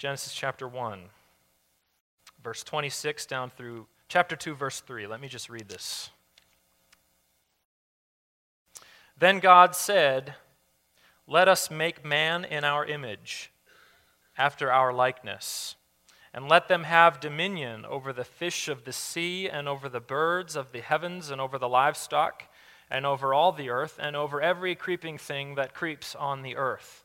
Genesis chapter 1, verse 26 down through chapter 2, verse 3. Let me just read this. Then God said, Let us make man in our image, after our likeness, and let them have dominion over the fish of the sea, and over the birds of the heavens, and over the livestock, and over all the earth, and over every creeping thing that creeps on the earth.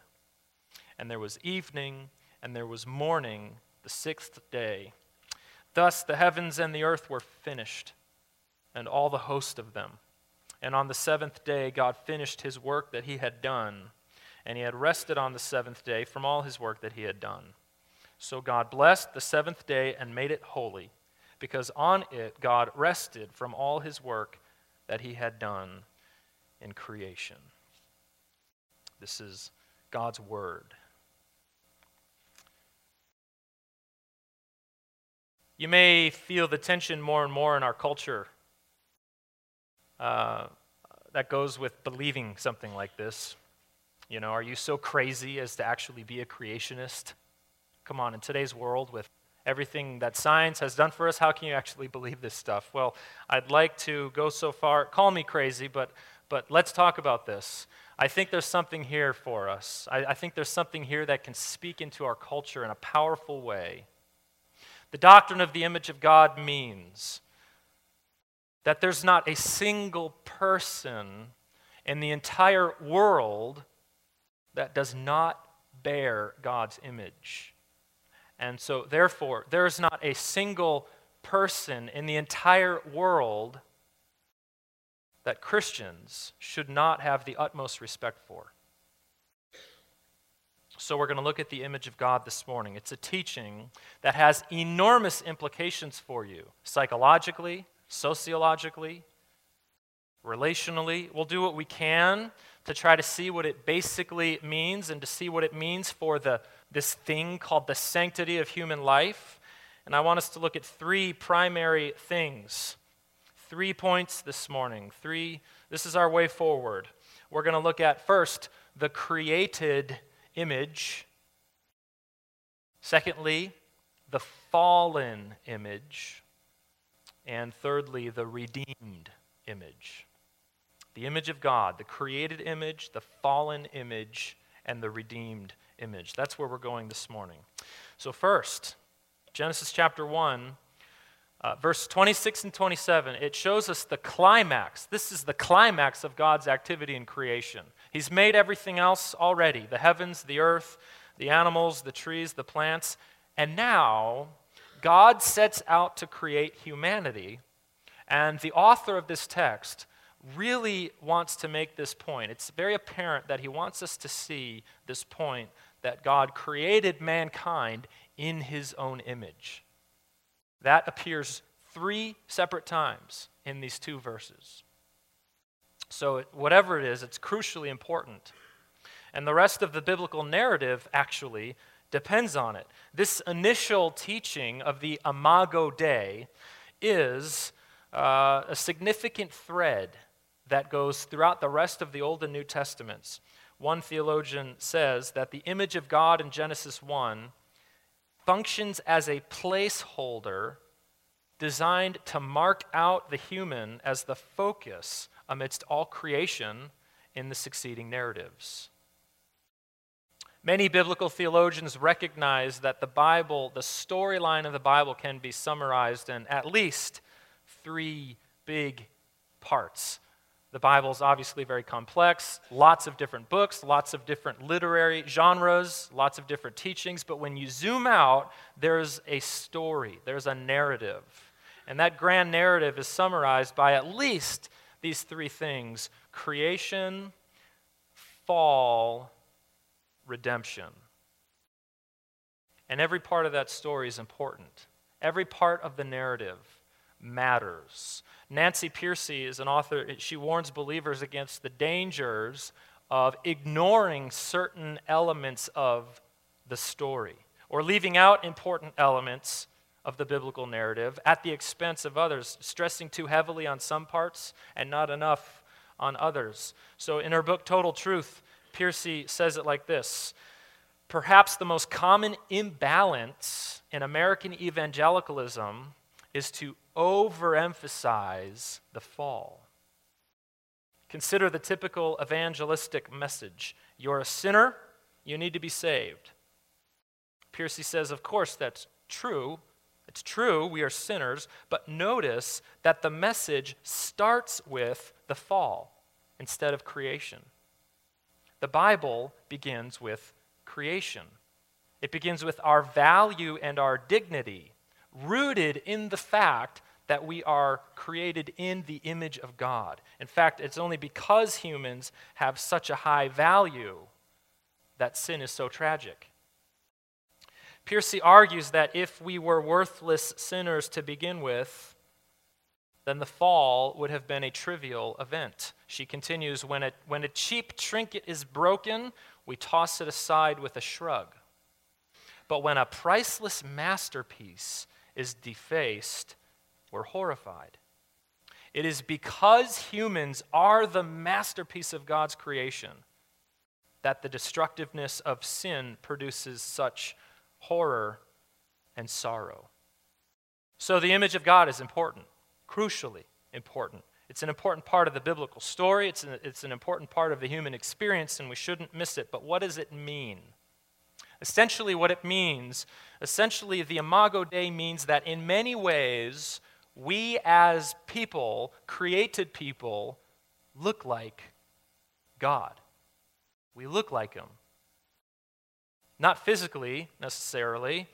And there was evening, and there was morning, the sixth day. Thus the heavens and the earth were finished, and all the host of them. And on the seventh day, God finished his work that he had done, and he had rested on the seventh day from all his work that he had done. So God blessed the seventh day and made it holy, because on it God rested from all his work that he had done in creation. This is God's Word. You may feel the tension more and more in our culture uh, that goes with believing something like this. You know, are you so crazy as to actually be a creationist? Come on, in today's world, with everything that science has done for us, how can you actually believe this stuff? Well, I'd like to go so far, call me crazy, but, but let's talk about this. I think there's something here for us. I, I, think there's something here that can speak into our culture in a powerful way. The doctrine of the image of God means that there's not a single person in the entire world that does not bear God's image. And so, therefore, there is not a single person in the entire world that Christians should not have the utmost respect for. So, we're going to look at the image of God this morning. It's a teaching that has enormous implications for you psychologically, sociologically, relationally. We'll do what we can to try to see what it basically means and to see what it means for the, this thing called the sanctity of human life. And I want us to look at three primary things three points this morning. Three, this is our way forward. We're going to look at first the created image. Secondly, the fallen image. And thirdly, the redeemed image. The image of God, the created image, the fallen image, and the redeemed image. That's where we're going this morning. So, first, Genesis chapter 1 uh, verse 26 and 27, it shows us the climax. This is the climax of God's activity in creation. He's made everything else already the heavens, the earth, the animals, the trees, the plants. And now, God sets out to create humanity. And the author of this text really wants to make this point. It's very apparent that he wants us to see this point that God created mankind in his own image. That appears three separate times in these two verses. So, whatever it is, it's crucially important. And the rest of the biblical narrative actually depends on it. This initial teaching of the Imago Dei is uh, a significant thread that goes throughout the rest of the Old and New Testaments. One theologian says that the image of God in Genesis 1 functions as a placeholder designed to mark out the human as the focus amidst all creation in the succeeding narratives. Many biblical theologians recognize that the Bible, the storyline of the Bible, can be summarized in at least three big parts. The Bible is obviously very complex, lots of different books, lots of different literary genres, lots of different teachings, but when you zoom out, there's a story, there's a narrative. And that grand narrative is summarized by at least these three things creation, fall, redemption. And every part of that story is important. Every part of the narrative matters. Nancy Pearcey is an author. She warns believers against the dangers of ignoring certain elements of the story or leaving out important elements of the biblical narrative at the expense of others, stressing too heavily on some parts and not enough on others. So, in her book, Total Truth, Pearcey says it like this Perhaps the most common imbalance in American evangelicalism is to overemphasize the fall. Consider the typical evangelistic message You're a sinner, you need to be saved. Pearcey says, Of course, that's true. It's true, we are sinners, but notice that the message starts with the fall instead of creation. The Bible begins with creation. It begins with our value and our dignity, rooted in the fact that we are created in the image of God. In fact, it's only because humans have such a high value that sin is so tragic. Pearcey argues that if we were worthless sinners to begin with, then the fall would have been a trivial event. She continues when a, when a cheap trinket is broken, we toss it aside with a shrug. But when a priceless masterpiece is defaced, we're horrified. It is because humans are the masterpiece of God's creation that the destructiveness of sin produces such horror and sorrow. So, the image of God is important, crucially important. It's an important part of the biblical story, it's an, it's an important part of the human experience, and we shouldn't miss it. But what does it mean? Essentially, what it means, essentially, the Imago Dei means that in many ways, we as people, created people, look like God. We look like Him. Not physically necessarily,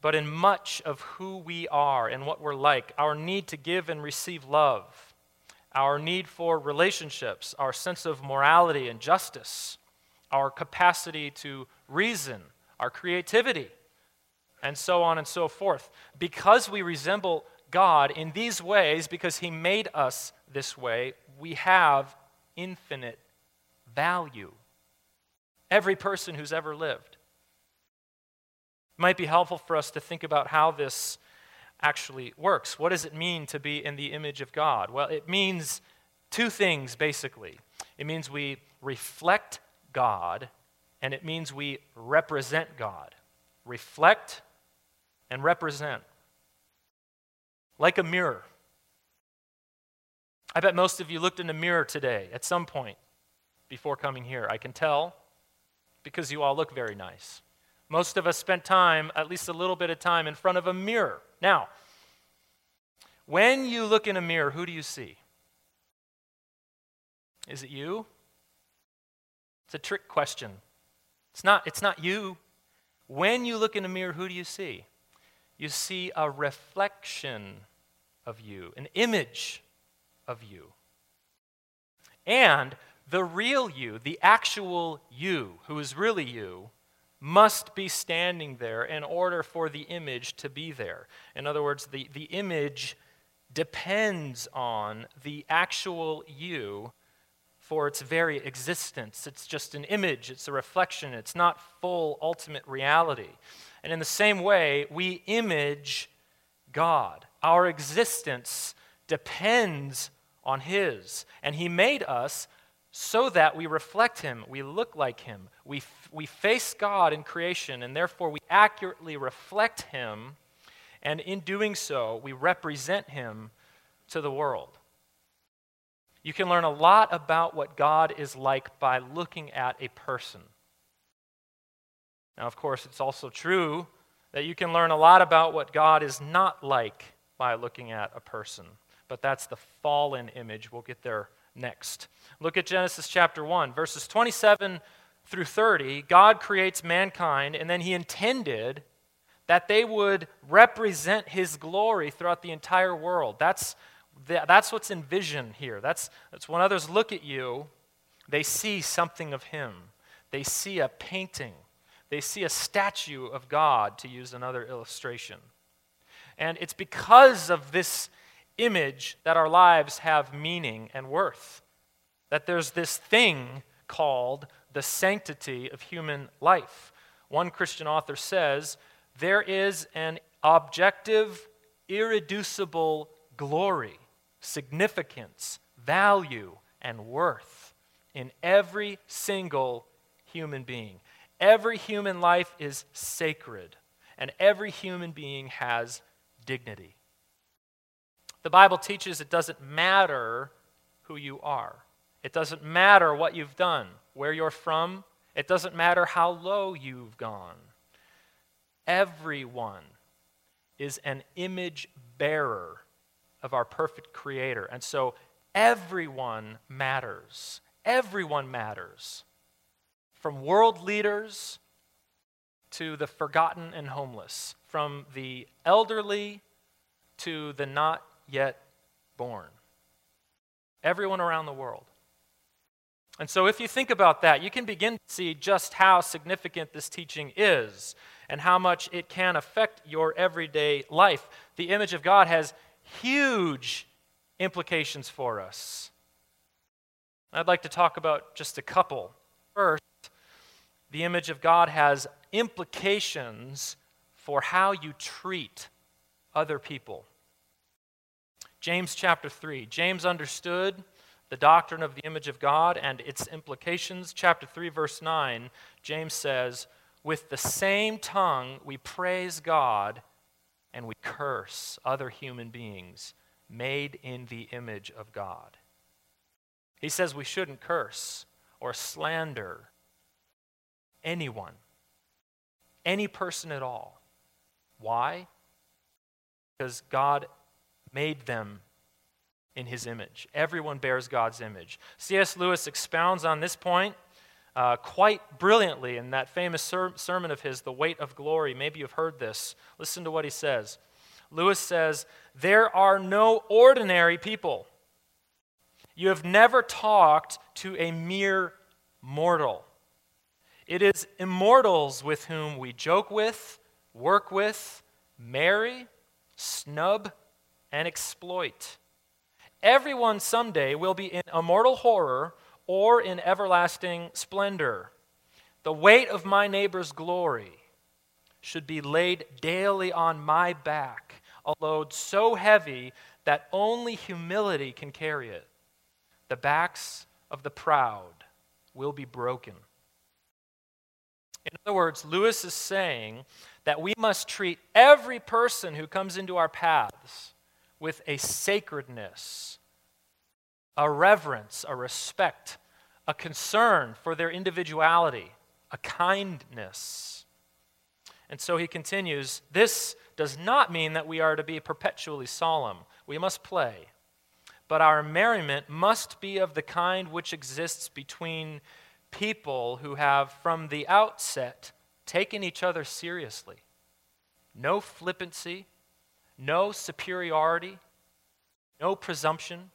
but in much of who we are and what we're like, our need to give and receive love, our need for relationships, our sense of morality and justice, our capacity to reason, our creativity, and so on and so forth. Because we resemble God in these ways, because He made us this way, we have infinite value. Every person who's ever lived. It might be helpful for us to think about how this actually works. What does it mean to be in the image of God? Well, it means two things basically. It means we reflect God, and it means we represent God. Reflect and represent like a mirror. I bet most of you looked in a mirror today at some point before coming here. I can tell because you all look very nice. Most of us spent time, at least a little bit of time, in front of a mirror. Now, when you look in a mirror, who do you see? Is it you? It's a trick question. It's not, it's not you. When you look in a mirror, who do you see? You see a reflection of you, an image of you. And the real you, the actual you, who is really you, must be standing there in order for the image to be there. In other words, the, the image depends on the actual you for its very existence. It's just an image, it's a reflection, it's not full ultimate reality. And in the same way, we image God. Our existence depends on His. And He made us so that we reflect Him, we look like Him, we, f- we face God in creation, and therefore we accurately reflect Him. And in doing so, we represent Him to the world. You can learn a lot about what God is like by looking at a person. Now, of course, it's also true that you can learn a lot about what God is not like by looking at a person. But that's the fallen image. We'll get there next. Look at Genesis chapter 1, verses 27 through 30. God creates mankind, and then he intended that they would represent his glory throughout the entire world. That's, that's what's envisioned here. That's, that's when others look at you, they see something of him. They see a painting they see a statue of God, to use another illustration. And it's because of this image that our lives have meaning and worth. That there's this thing called the sanctity of human life. One Christian author says, There is an objective, irreducible glory, significance, value, and worth in every single human being. Every human life is sacred, and every human being has dignity. The Bible teaches it doesn't matter who you are, it doesn't matter what you've done, where you're from, it doesn't matter how low you've gone. Everyone is an image bearer of our perfect Creator. And so everyone matters. Everyone matters from world leaders to the forgotten and homeless, from the elderly to the not yet born. Everyone around the world. And so, if you think about that, you can begin to see just how significant this teaching is and how much it can affect your everyday life. The image of God has huge implications for us. I'd like to talk about just a couple. First, the image of God has implications for how you treat other people. James chapter 3. James understood the doctrine of the image of God and its implications. Chapter 3, verse 9, James says, With the same tongue we praise God and we curse other human beings made in the image of God. He says we shouldn't curse or slander anyone, any person at all. Why? Because God made them in his image. Everyone bears God's image. C.S. Lewis expounds on this point uh, quite brilliantly in that famous ser- sermon of his, The Weight of Glory. Maybe you've heard this. Listen to what he says. Lewis says, There are no ordinary people. You have never talked to a mere mortal. It is immortals with whom we joke with, work with, marry, snub, and exploit. Everyone someday will be in immortal horror or in everlasting splendor. The weight of my neighbor's glory should be laid daily on my back, a load so heavy that only humility can carry it. The backs of the proud will be broken. In other words, Lewis is saying that we must treat every person who comes into our paths with a sacredness, a reverence, a respect, a concern for their individuality, a kindness. And so he continues this does not mean that we are to be perpetually solemn. We must play. But our merriment must be of the kind which exists between people who have, from the outset, taken each other seriously. No flippancy, no superiority, no presumption.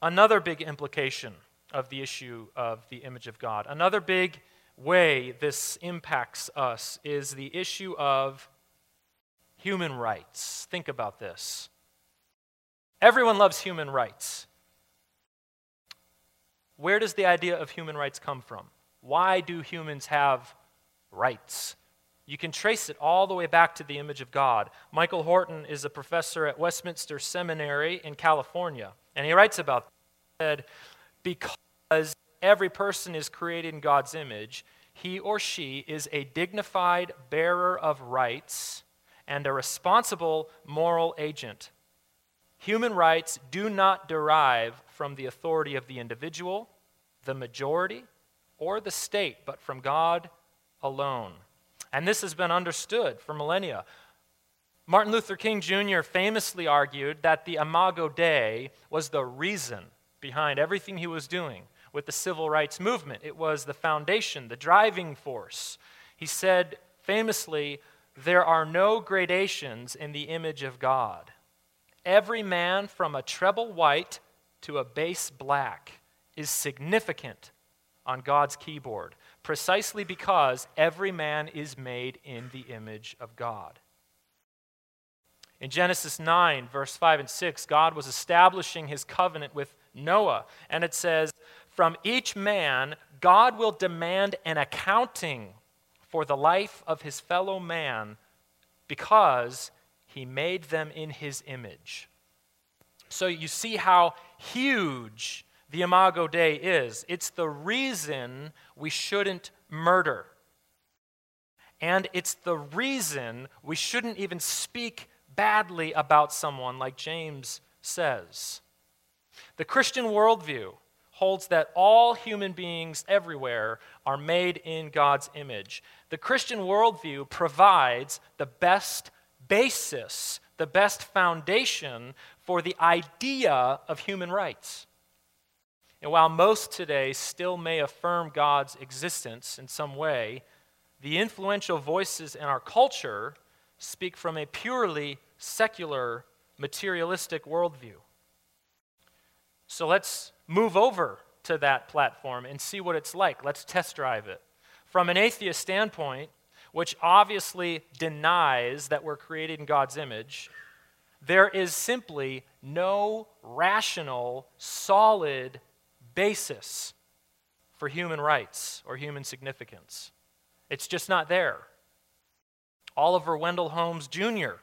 Another big implication of the issue of the image of God, another big way this impacts us is the issue of human rights. Think about this. Everyone loves human rights. Where does the idea of human rights come from? Why do humans have rights? You can trace it all the way back to the image of God. Michael Horton is a professor at Westminster Seminary in California, and he writes about that because every person is created in God's image, he or she is a dignified bearer of rights and a responsible moral agent. Human rights do not derive from the authority of the individual, the majority, or the state, but from God alone. And this has been understood for millennia. Martin Luther King Jr. famously argued that the Imago Dei was the reason behind everything he was doing with the civil rights movement. It was the foundation, the driving force. He said famously, There are no gradations in the image of God. Every man from a treble white to a bass black is significant on God's keyboard, precisely because every man is made in the image of God. In Genesis 9, verse 5 and 6, God was establishing his covenant with Noah, and it says, From each man, God will demand an accounting for the life of his fellow man because he made them in his image. So you see how huge the Imago Dei is. It's the reason we shouldn't murder. And it's the reason we shouldn't even speak badly about someone, like James says. The Christian worldview holds that all human beings everywhere are made in God's image. The Christian worldview provides the best basis, the best foundation for the idea of human rights. And while most today still may affirm God's existence in some way, the influential voices in our culture speak from a purely secular, materialistic worldview. So let's move over to that platform and see what it's like. Let's test drive it. From an atheist standpoint, which obviously denies that we're created in God's image, there is simply no rational, solid basis for human rights or human significance. It's just not there. Oliver Wendell Holmes Jr.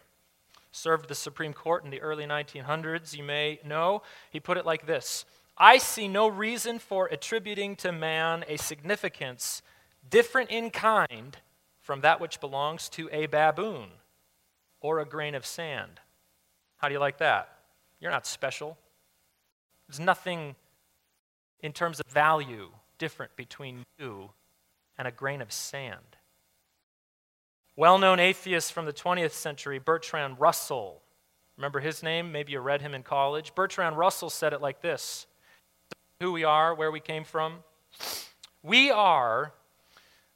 served the Supreme Court in the early 1900s. You may know. He put it like this I see no reason for attributing to man a significance different in kind from that which belongs to a baboon or a grain of sand. How do you like that? You're not special. There's nothing in terms of value different between you and a grain of sand. Well known atheist from the 20th century, Bertrand Russell. Remember his name? Maybe you read him in college. Bertrand Russell said it like this Who we are, where we came from. We are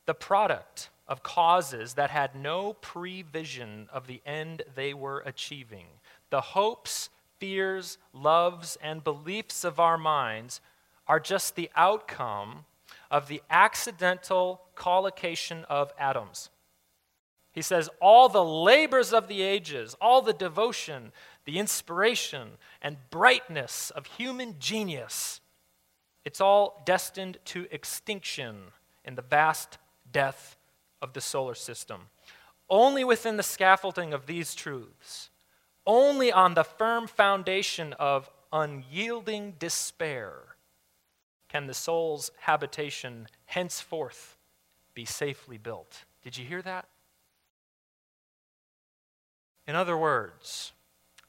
the product of causes that had no prevision of the end they were achieving. The hopes, fears, loves, and beliefs of our minds are just the outcome of the accidental collocation of atoms. He says, All the labors of the ages, all the devotion, the inspiration, and brightness of human genius, it's all destined to extinction in the vast death of the solar system. Only within the scaffolding of these truths, only on the firm foundation of unyielding despair, can the soul's habitation henceforth be safely built. Did you hear that? In other words,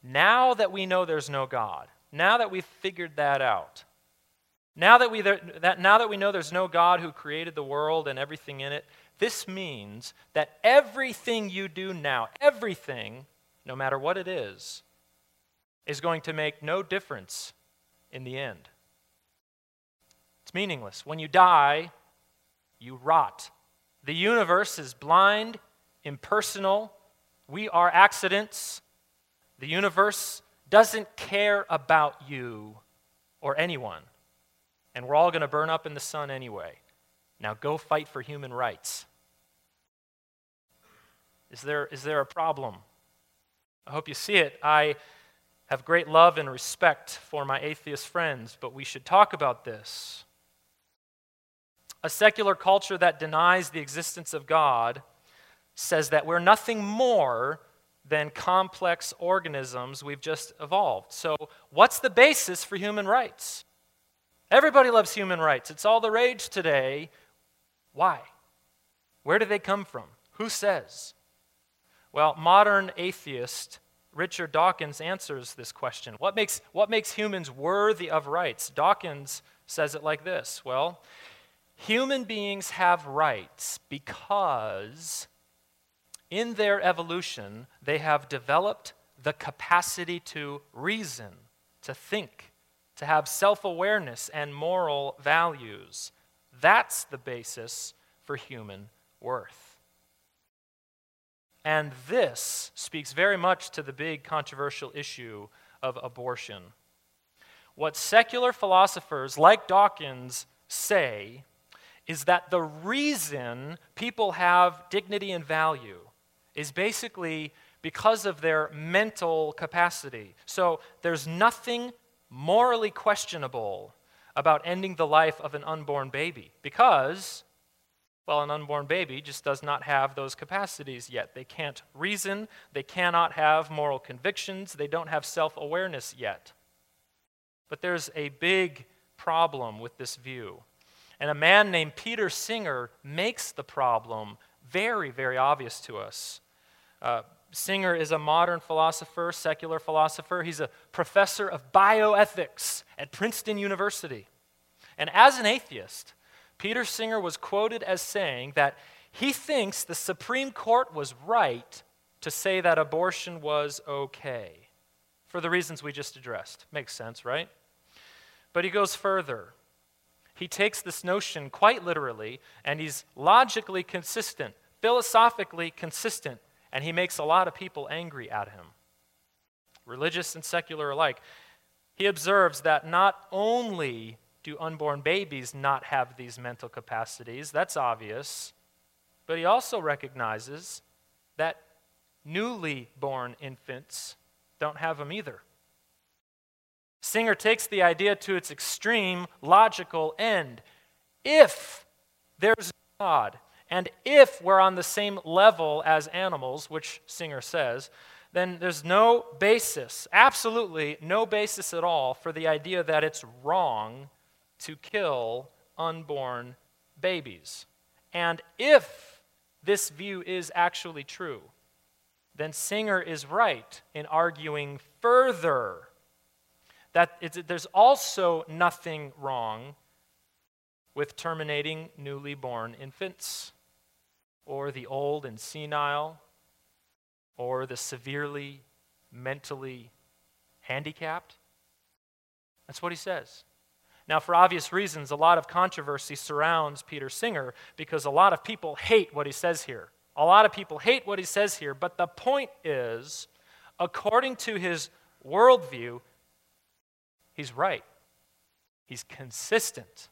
now that we know there's no God, now that we've figured that out, now that we, that, now that we know there's no God who created the world and everything in it, this means that everything you do now, everything, no matter what it is, is going to make no difference in the end. It's meaningless. When you die, you rot. The universe is blind, impersonal. We are accidents. The universe doesn't care about you or anyone. And we're all going to burn up in the sun anyway. Now go fight for human rights. Is there, is there a problem? I hope you see it. I have great love and respect for my atheist friends, but we should talk about this. A secular culture that denies the existence of God says that we're nothing more than complex organisms we've just evolved. So, what's the basis for human rights? Everybody loves human rights. It's all the rage today. Why? Where do they come from? Who says? Well, modern atheist Richard Dawkins answers this question. What makes, what makes humans worthy of rights? Dawkins says it like this Well, Human beings have rights because in their evolution they have developed the capacity to reason, to think, to have self awareness and moral values. That's the basis for human worth. And this speaks very much to the big controversial issue of abortion. What secular philosophers like Dawkins say is that the reason people have dignity and value is basically because of their mental capacity. So there's nothing morally questionable about ending the life of an unborn baby because, well, an unborn baby just does not have those capacities yet. They can't reason, they cannot have moral convictions, they don't have self awareness yet. But there's a big problem with this view. And a man named Peter Singer makes the problem very, very obvious to us. Uh, Singer is a modern philosopher, secular philosopher. He's a professor of bioethics at Princeton University. And as an atheist, Peter Singer was quoted as saying that he thinks the Supreme Court was right to say that abortion was okay for the reasons we just addressed. Makes sense, right? But he goes further he takes this notion quite literally and he's logically consistent, philosophically consistent, and he makes a lot of people angry at him, religious and secular alike. He observes that not only do unborn babies not have these mental capacities, that's obvious, but he also recognizes that newly born infants don't have them either. Singer takes the idea to its extreme logical end. If there's God, and if we're on the same level as animals, which Singer says, then there's no basis, absolutely no basis at all, for the idea that it's wrong to kill unborn babies. And if this view is actually true, then Singer is right in arguing further that there's also nothing wrong with terminating newly born infants or the old and senile or the severely mentally handicapped. That's what he says. Now, for obvious reasons, a lot of controversy surrounds Peter Singer because a lot of people hate what he says here. A lot of people hate what he says here, but the point is, according to his worldview, he's right. He's consistent.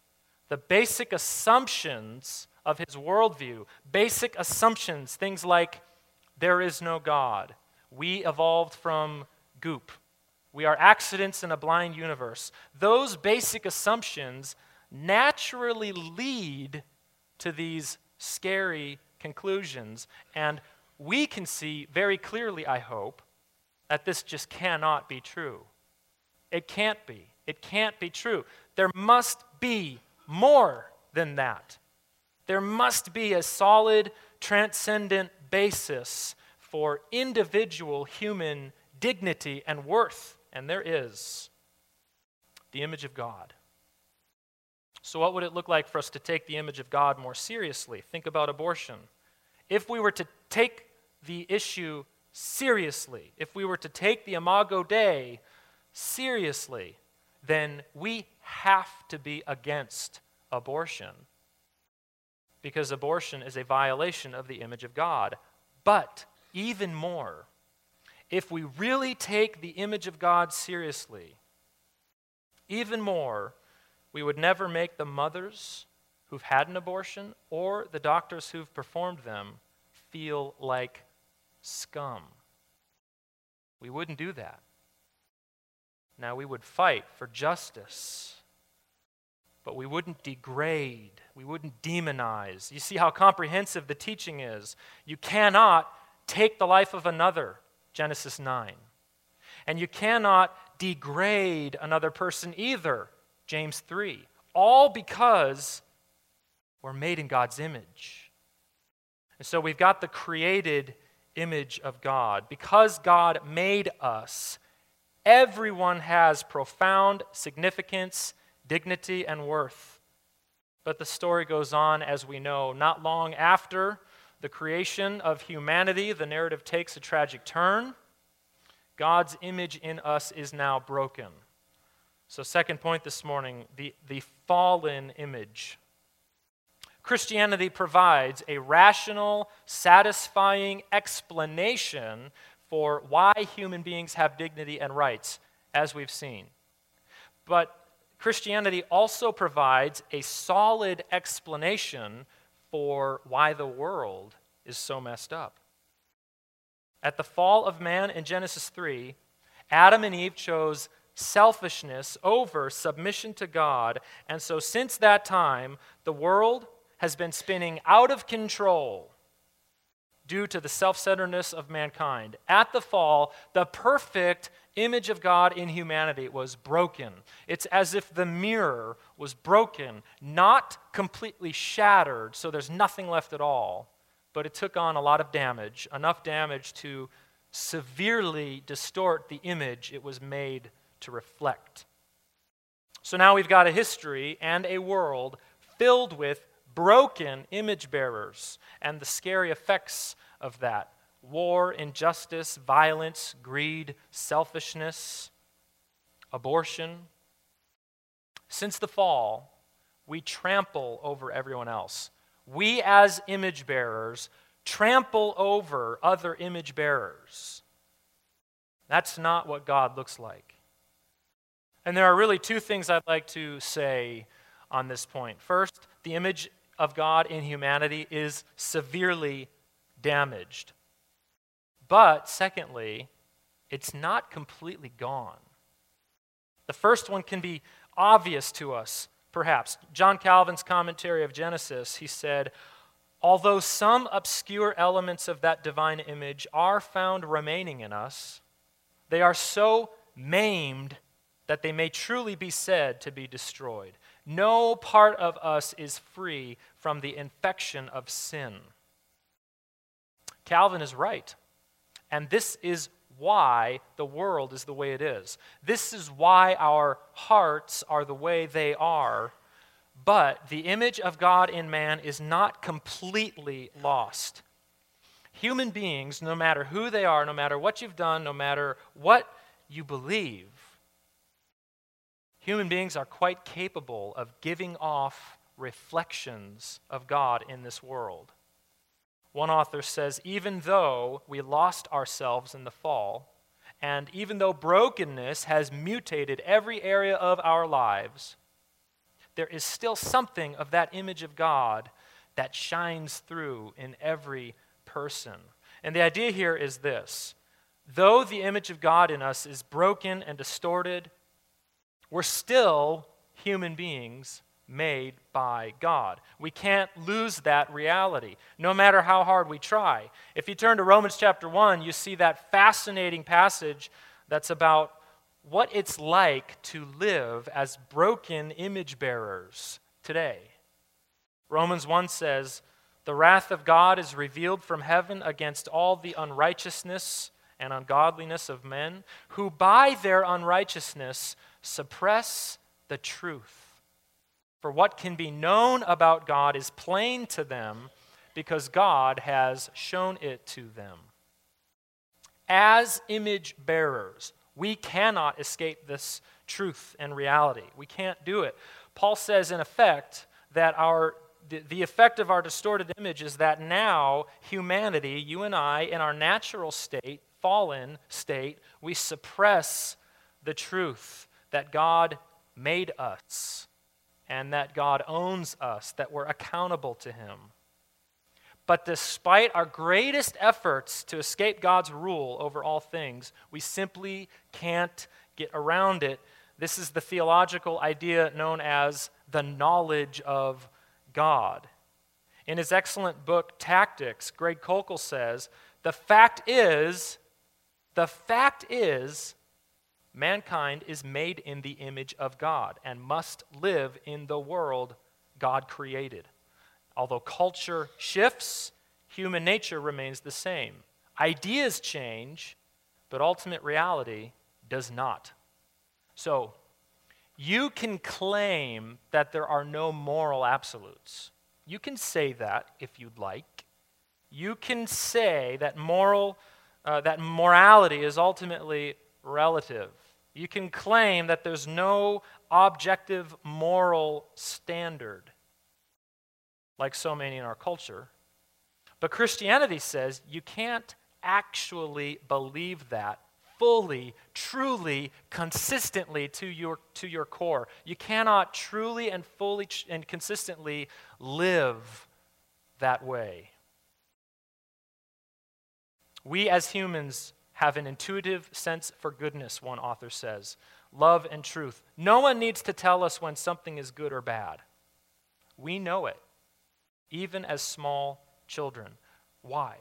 The basic assumptions of his worldview, basic assumptions, things like there is no God, we evolved from goop, we are accidents in a blind universe, those basic assumptions naturally lead to these scary conclusions. And we can see very clearly, I hope, that this just cannot be true. It can't be. It can't be true. There must be more than that. There must be a solid, transcendent basis for individual human dignity and worth, and there is the image of God. So, what would it look like for us to take the image of God more seriously? Think about abortion. If we were to take the issue seriously, if we were to take the Imago Dei seriously, then we have to be against abortion. Because abortion is a violation of the image of God. But even more, if we really take the image of God seriously, even more, we would never make the mothers who've had an abortion or the doctors who've performed them feel like scum. We wouldn't do that. Now, we would fight for justice, but we wouldn't degrade, we wouldn't demonize. You see how comprehensive the teaching is. You cannot take the life of another, Genesis 9. And you cannot degrade another person either, James 3. All because we're made in God's image. And so we've got the created image of God. Because God made us, Everyone has profound significance, dignity, and worth. But the story goes on, as we know. Not long after the creation of humanity, the narrative takes a tragic turn. God's image in us is now broken. So, second point this morning the, the fallen image. Christianity provides a rational, satisfying explanation for why human beings have dignity and rights, as we've seen. But Christianity also provides a solid explanation for why the world is so messed up. At the fall of man in Genesis 3, Adam and Eve chose selfishness over submission to God. And so, since that time, the world has been spinning out of control due to the self centeredness of mankind. At the fall, the perfect image of God in humanity was broken. It's as if the mirror was broken, not completely shattered, so there's nothing left at all, but it took on a lot of damage, enough damage to severely distort the image it was made to reflect. So now we've got a history and a world filled with broken image bearers and the scary effects of that war, injustice, violence, greed, selfishness, abortion. Since the fall, we trample over everyone else. We, as image bearers, trample over other image bearers. That's not what God looks like. And there are really two things I'd like to say on this point. First, the image of God in humanity is severely damaged. But secondly, it's not completely gone. The first one can be obvious to us, perhaps. John Calvin's commentary of Genesis, he said, Although some obscure elements of that divine image are found remaining in us, they are so maimed that they may truly be said to be destroyed. No part of us is free from the infection of sin. Calvin is right. And this is why the world is the way it is. This is why our hearts are the way they are. But the image of God in man is not completely lost. Human beings, no matter who they are, no matter what you've done, no matter what you believe, Human beings are quite capable of giving off reflections of God in this world. One author says, even though we lost ourselves in the fall, and even though brokenness has mutated every area of our lives, there is still something of that image of God that shines through in every person. And the idea here is this though the image of God in us is broken and distorted we're still human beings made by God. We can't lose that reality, no matter how hard we try. If you turn to Romans chapter 1, you see that fascinating passage that's about what it's like to live as broken image bearers today. Romans 1 says, The wrath of God is revealed from heaven against all the unrighteousness and ungodliness of men, who by their unrighteousness suppress the truth. For what can be known about God is plain to them because God has shown it to them. As image bearers, we cannot escape this truth and reality. We can't do it. Paul says, in effect, that our the, effect of our distorted image is that now humanity, you and I, in our natural state, fallen state, we suppress the truth that God made us and that God owns us, that we're accountable to Him. But despite our greatest efforts to escape God's rule over all things, we simply can't get around it. This is the theological idea known as the knowledge of God. In his excellent book, Tactics, Greg Koukl says, The fact is, the fact is, mankind is made in the image of God and must live in the world God created. Although culture shifts, human nature remains the same. Ideas change, but ultimate reality does not. So, You can claim that there are no moral absolutes. You can say that if you'd like. You can say that moral uh, that morality is ultimately relative. You can claim that there's no objective moral standard, like so many in our culture. But Christianity says you can't actually believe that fully, truly, consistently to your, to your core. You cannot truly and fully and consistently live that way. We as humans have an intuitive sense for goodness, one author says, love and truth. No one needs to tell us when something is good or bad. We know it, even as small children. Why?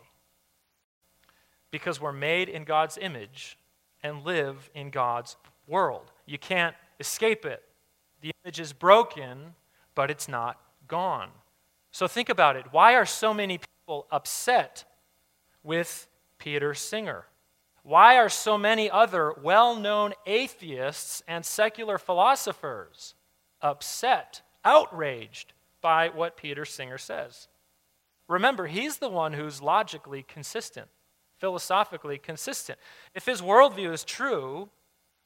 Because we're made in God's image and live in God's world. You can't escape it. The image is broken, but it's not gone. So think about it. Why are so many people upset with Peter Singer? Why are so many other well known atheists and secular philosophers upset, outraged by what Peter Singer says? Remember, he's the one who's logically consistent, philosophically consistent. If his worldview is true,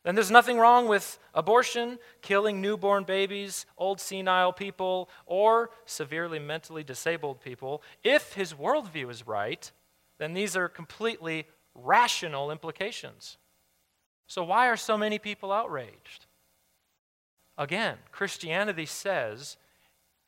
then there's nothing wrong with abortion, killing newborn babies, old senile people, or severely mentally disabled people. If his worldview is right, then these are completely rational implications. So, why are so many people outraged? Again, Christianity says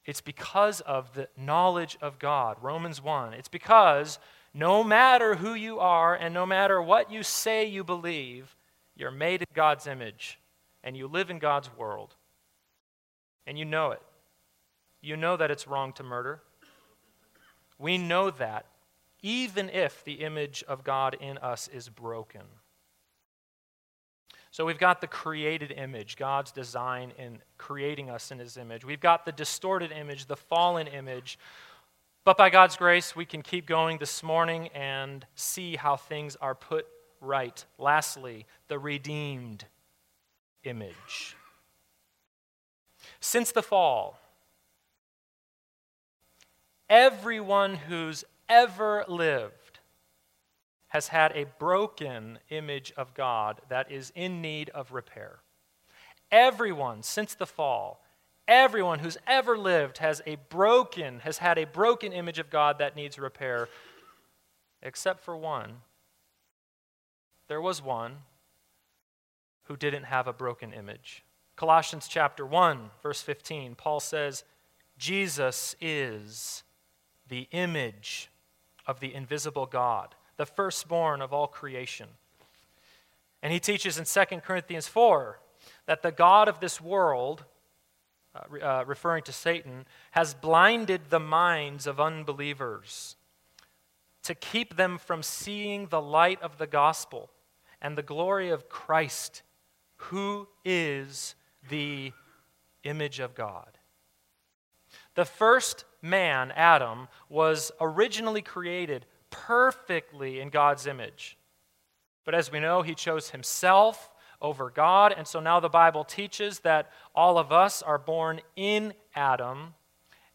it's because of the knowledge of God. Romans 1. It's because no matter who you are and no matter what you say you believe, you're made in God's image and you live in God's world. And you know it. You know that it's wrong to murder. We know that even if the image of God in us is broken. So we've got the created image, God's design in creating us in his image. We've got the distorted image, the fallen image. But by God's grace, we can keep going this morning and see how things are put right. Lastly, the redeemed image. Since the fall, everyone who's ever lived has had a broken image of God that is in need of repair. Everyone since the fall, everyone who's ever lived has a broken has had a broken image of God that needs repair except for one. There was one who didn't have a broken image. Colossians chapter 1 verse 15 Paul says Jesus is the image of the invisible God, the firstborn of all creation. And he teaches in 2 Corinthians 4 that the God of this world, uh, uh, referring to Satan, has blinded the minds of unbelievers to keep them from seeing the light of the gospel and the glory of Christ, who is the image of God. The first man, Adam, was originally created perfectly in God's image. But as we know, he chose himself over God. And so now the Bible teaches that all of us are born in Adam.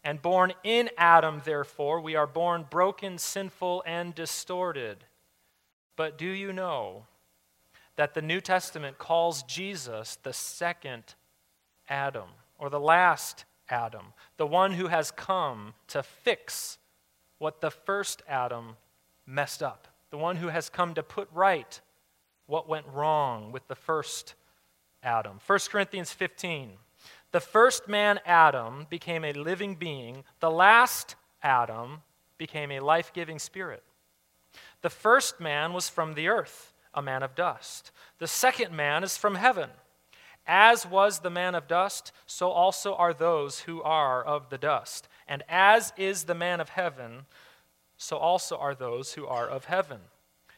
And born in Adam, therefore, we are born broken, sinful, and distorted. But do you know that the New Testament calls Jesus the second Adam, or the last Adam, the one who has come to fix what the first Adam messed up, the one who has come to put right what went wrong with the first Adam. 1 Corinthians 15. The first man, Adam, became a living being. The last Adam became a life giving spirit. The first man was from the earth, a man of dust. The second man is from heaven. As was the man of dust, so also are those who are of the dust. And as is the man of heaven, so also are those who are of heaven.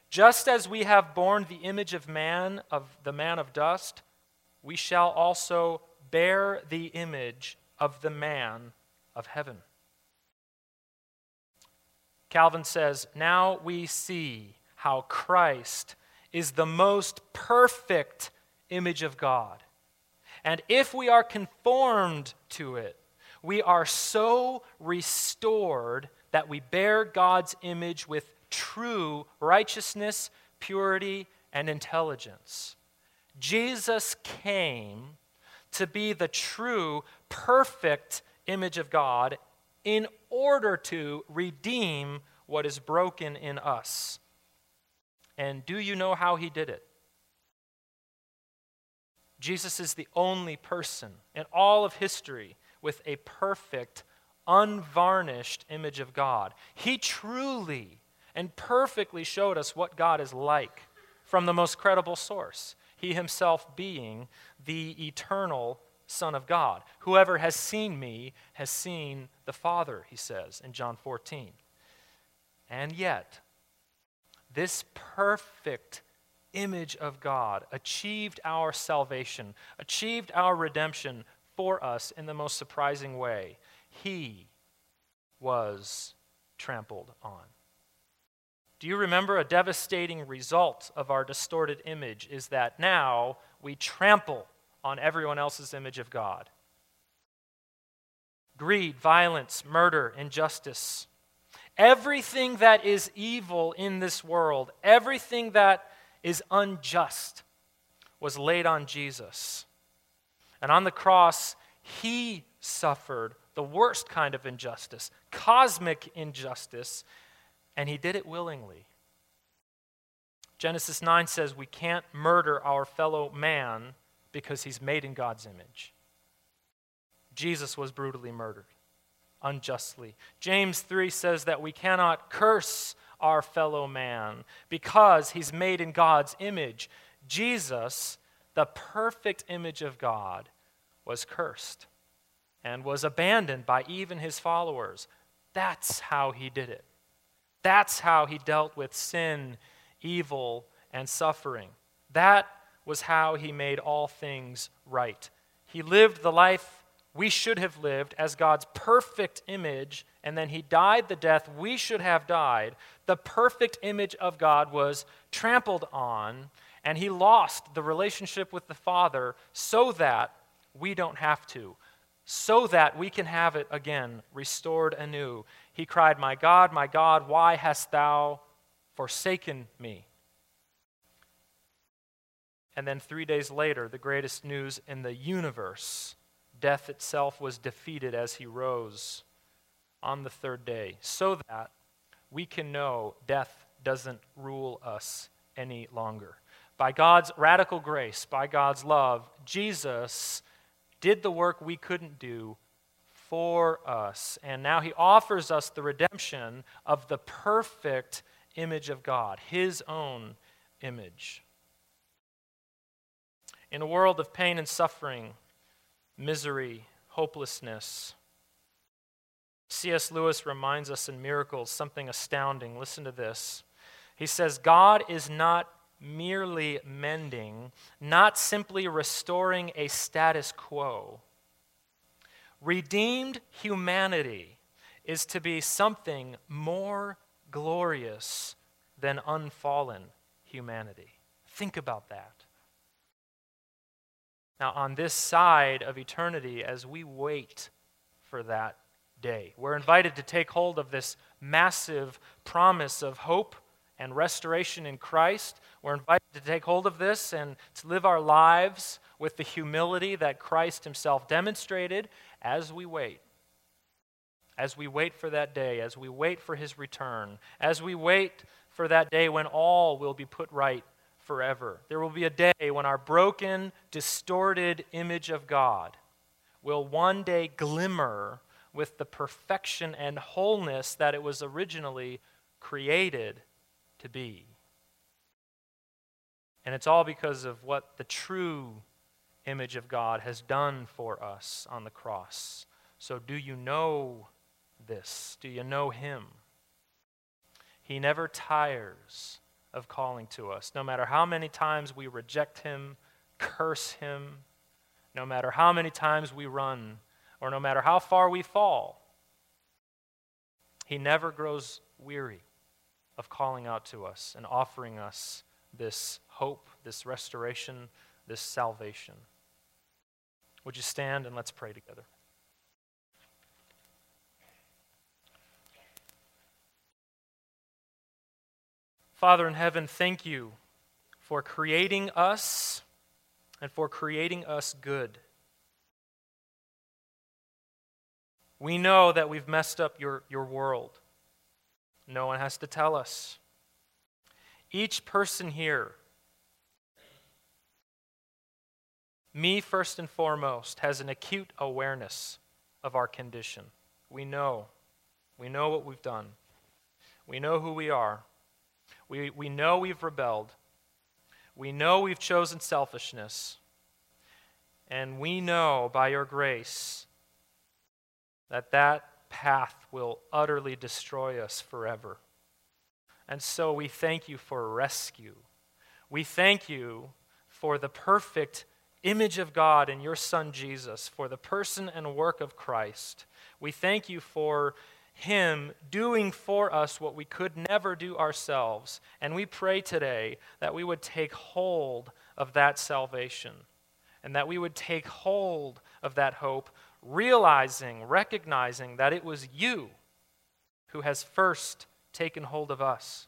Just as we have borne the image of man, of the man of dust, we shall also bear the image of the man of heaven. Calvin says, Now we see how Christ is the most perfect image of God And if we are conformed to it, we are so restored that we bear God's image with true righteousness, purity, and intelligence. Jesus came to be the true, perfect image of God in order to redeem what is broken in us. And do you know how he did it? Jesus is the only person in all of history with a perfect, unvarnished image of God. He truly and perfectly showed us what God is like from the most credible source, He Himself being the eternal Son of God. Whoever has seen me has seen the Father, he says in John 14. And yet, this perfect image of God achieved our salvation, achieved our redemption for us in the most surprising way. He was trampled on. Do you remember a devastating result of our distorted image is that now we trample on everyone else's image of God? Greed, violence, murder, injustice. Everything that is evil in this world, everything that is unjust, was laid on Jesus. And on the cross, he suffered the worst kind of injustice, cosmic injustice, and he did it willingly. Genesis 9 says we can't murder our fellow man because he's made in God's image. Jesus was brutally murdered unjustly. James 3 says that we cannot curse our fellow man because he's made in God's image. Jesus, the perfect image of God, was cursed and was abandoned by even his followers. That's how he did it. That's how he dealt with sin, evil, and suffering. That was how he made all things right. He lived the life we should have lived as God's perfect image, and then he died the death we should have died. The perfect image of God was trampled on, and he lost the relationship with the Father so that we don't have to, so that we can have it again, restored anew. He cried, My God, my God, why hast thou forsaken me? And then three days later, the greatest news in the universe death itself was defeated as he rose on the third day, so that we can know death doesn't rule us any longer. By God's radical grace, by God's love, Jesus did the work we couldn't do for us. And now he offers us the redemption of the perfect image of God, his own image. In a world of pain and suffering, misery, hopelessness, C.S. Lewis reminds us in Miracles something astounding. Listen to this. He says, God is not merely mending, not simply restoring a status quo. Redeemed humanity is to be something more glorious than unfallen humanity. Think about that. Now, on this side of eternity, as we wait for that day, we're invited to take hold of this massive promise of hope and restoration in Christ. We're invited to take hold of this and to live our lives with the humility that Christ Himself demonstrated as we wait. As we wait for that day, as we wait for His return, as we wait for that day when all will be put right forever. There will be a day when our broken, distorted image of God will one day glimmer with the perfection and wholeness that it was originally created to be. And it's all because of what the true image of God has done for us on the cross. So, do you know this? Do you know Him? He never tires of calling to us. No matter how many times we reject Him, curse Him, no matter how many times we run, or no matter how far we fall, He never grows weary of calling out to us and offering us this hope, this restoration, this salvation. Would you stand and let's pray together? Father in heaven, thank you for creating us and for creating us good. We know that we've messed up your, your world. No one has to tell us. Each person here, me first and foremost, has an acute awareness of our condition. We know. We know what we've done. We know who we are. We, we know we've rebelled. We know we've chosen selfishness. And we know by your grace that that path will utterly destroy us forever. And so we thank you for rescue. We thank you for the perfect image of God in your Son Jesus, for the person and work of Christ. We thank you for him doing for us what we could never do ourselves. And we pray today that we would take hold of that salvation and that we would take hold of that hope, realizing, recognizing that it was you who has first taken hold of us.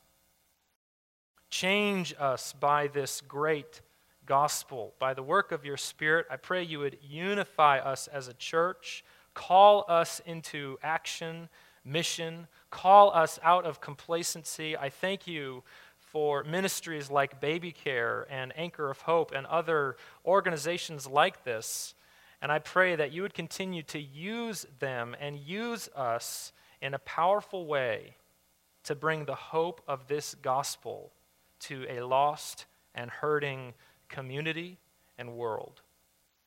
Change us by this great gospel, by the work of your Spirit. I pray you would unify us as a church, call us into action mission, call us out of complacency. I thank you for ministries like Baby Care and Anchor of Hope and other organizations like this. And I pray that you would continue to use them and use us in a powerful way to bring the hope of this gospel to a lost and hurting community and world.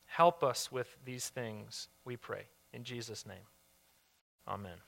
Help us with these things, we pray. In Jesus' name, amen.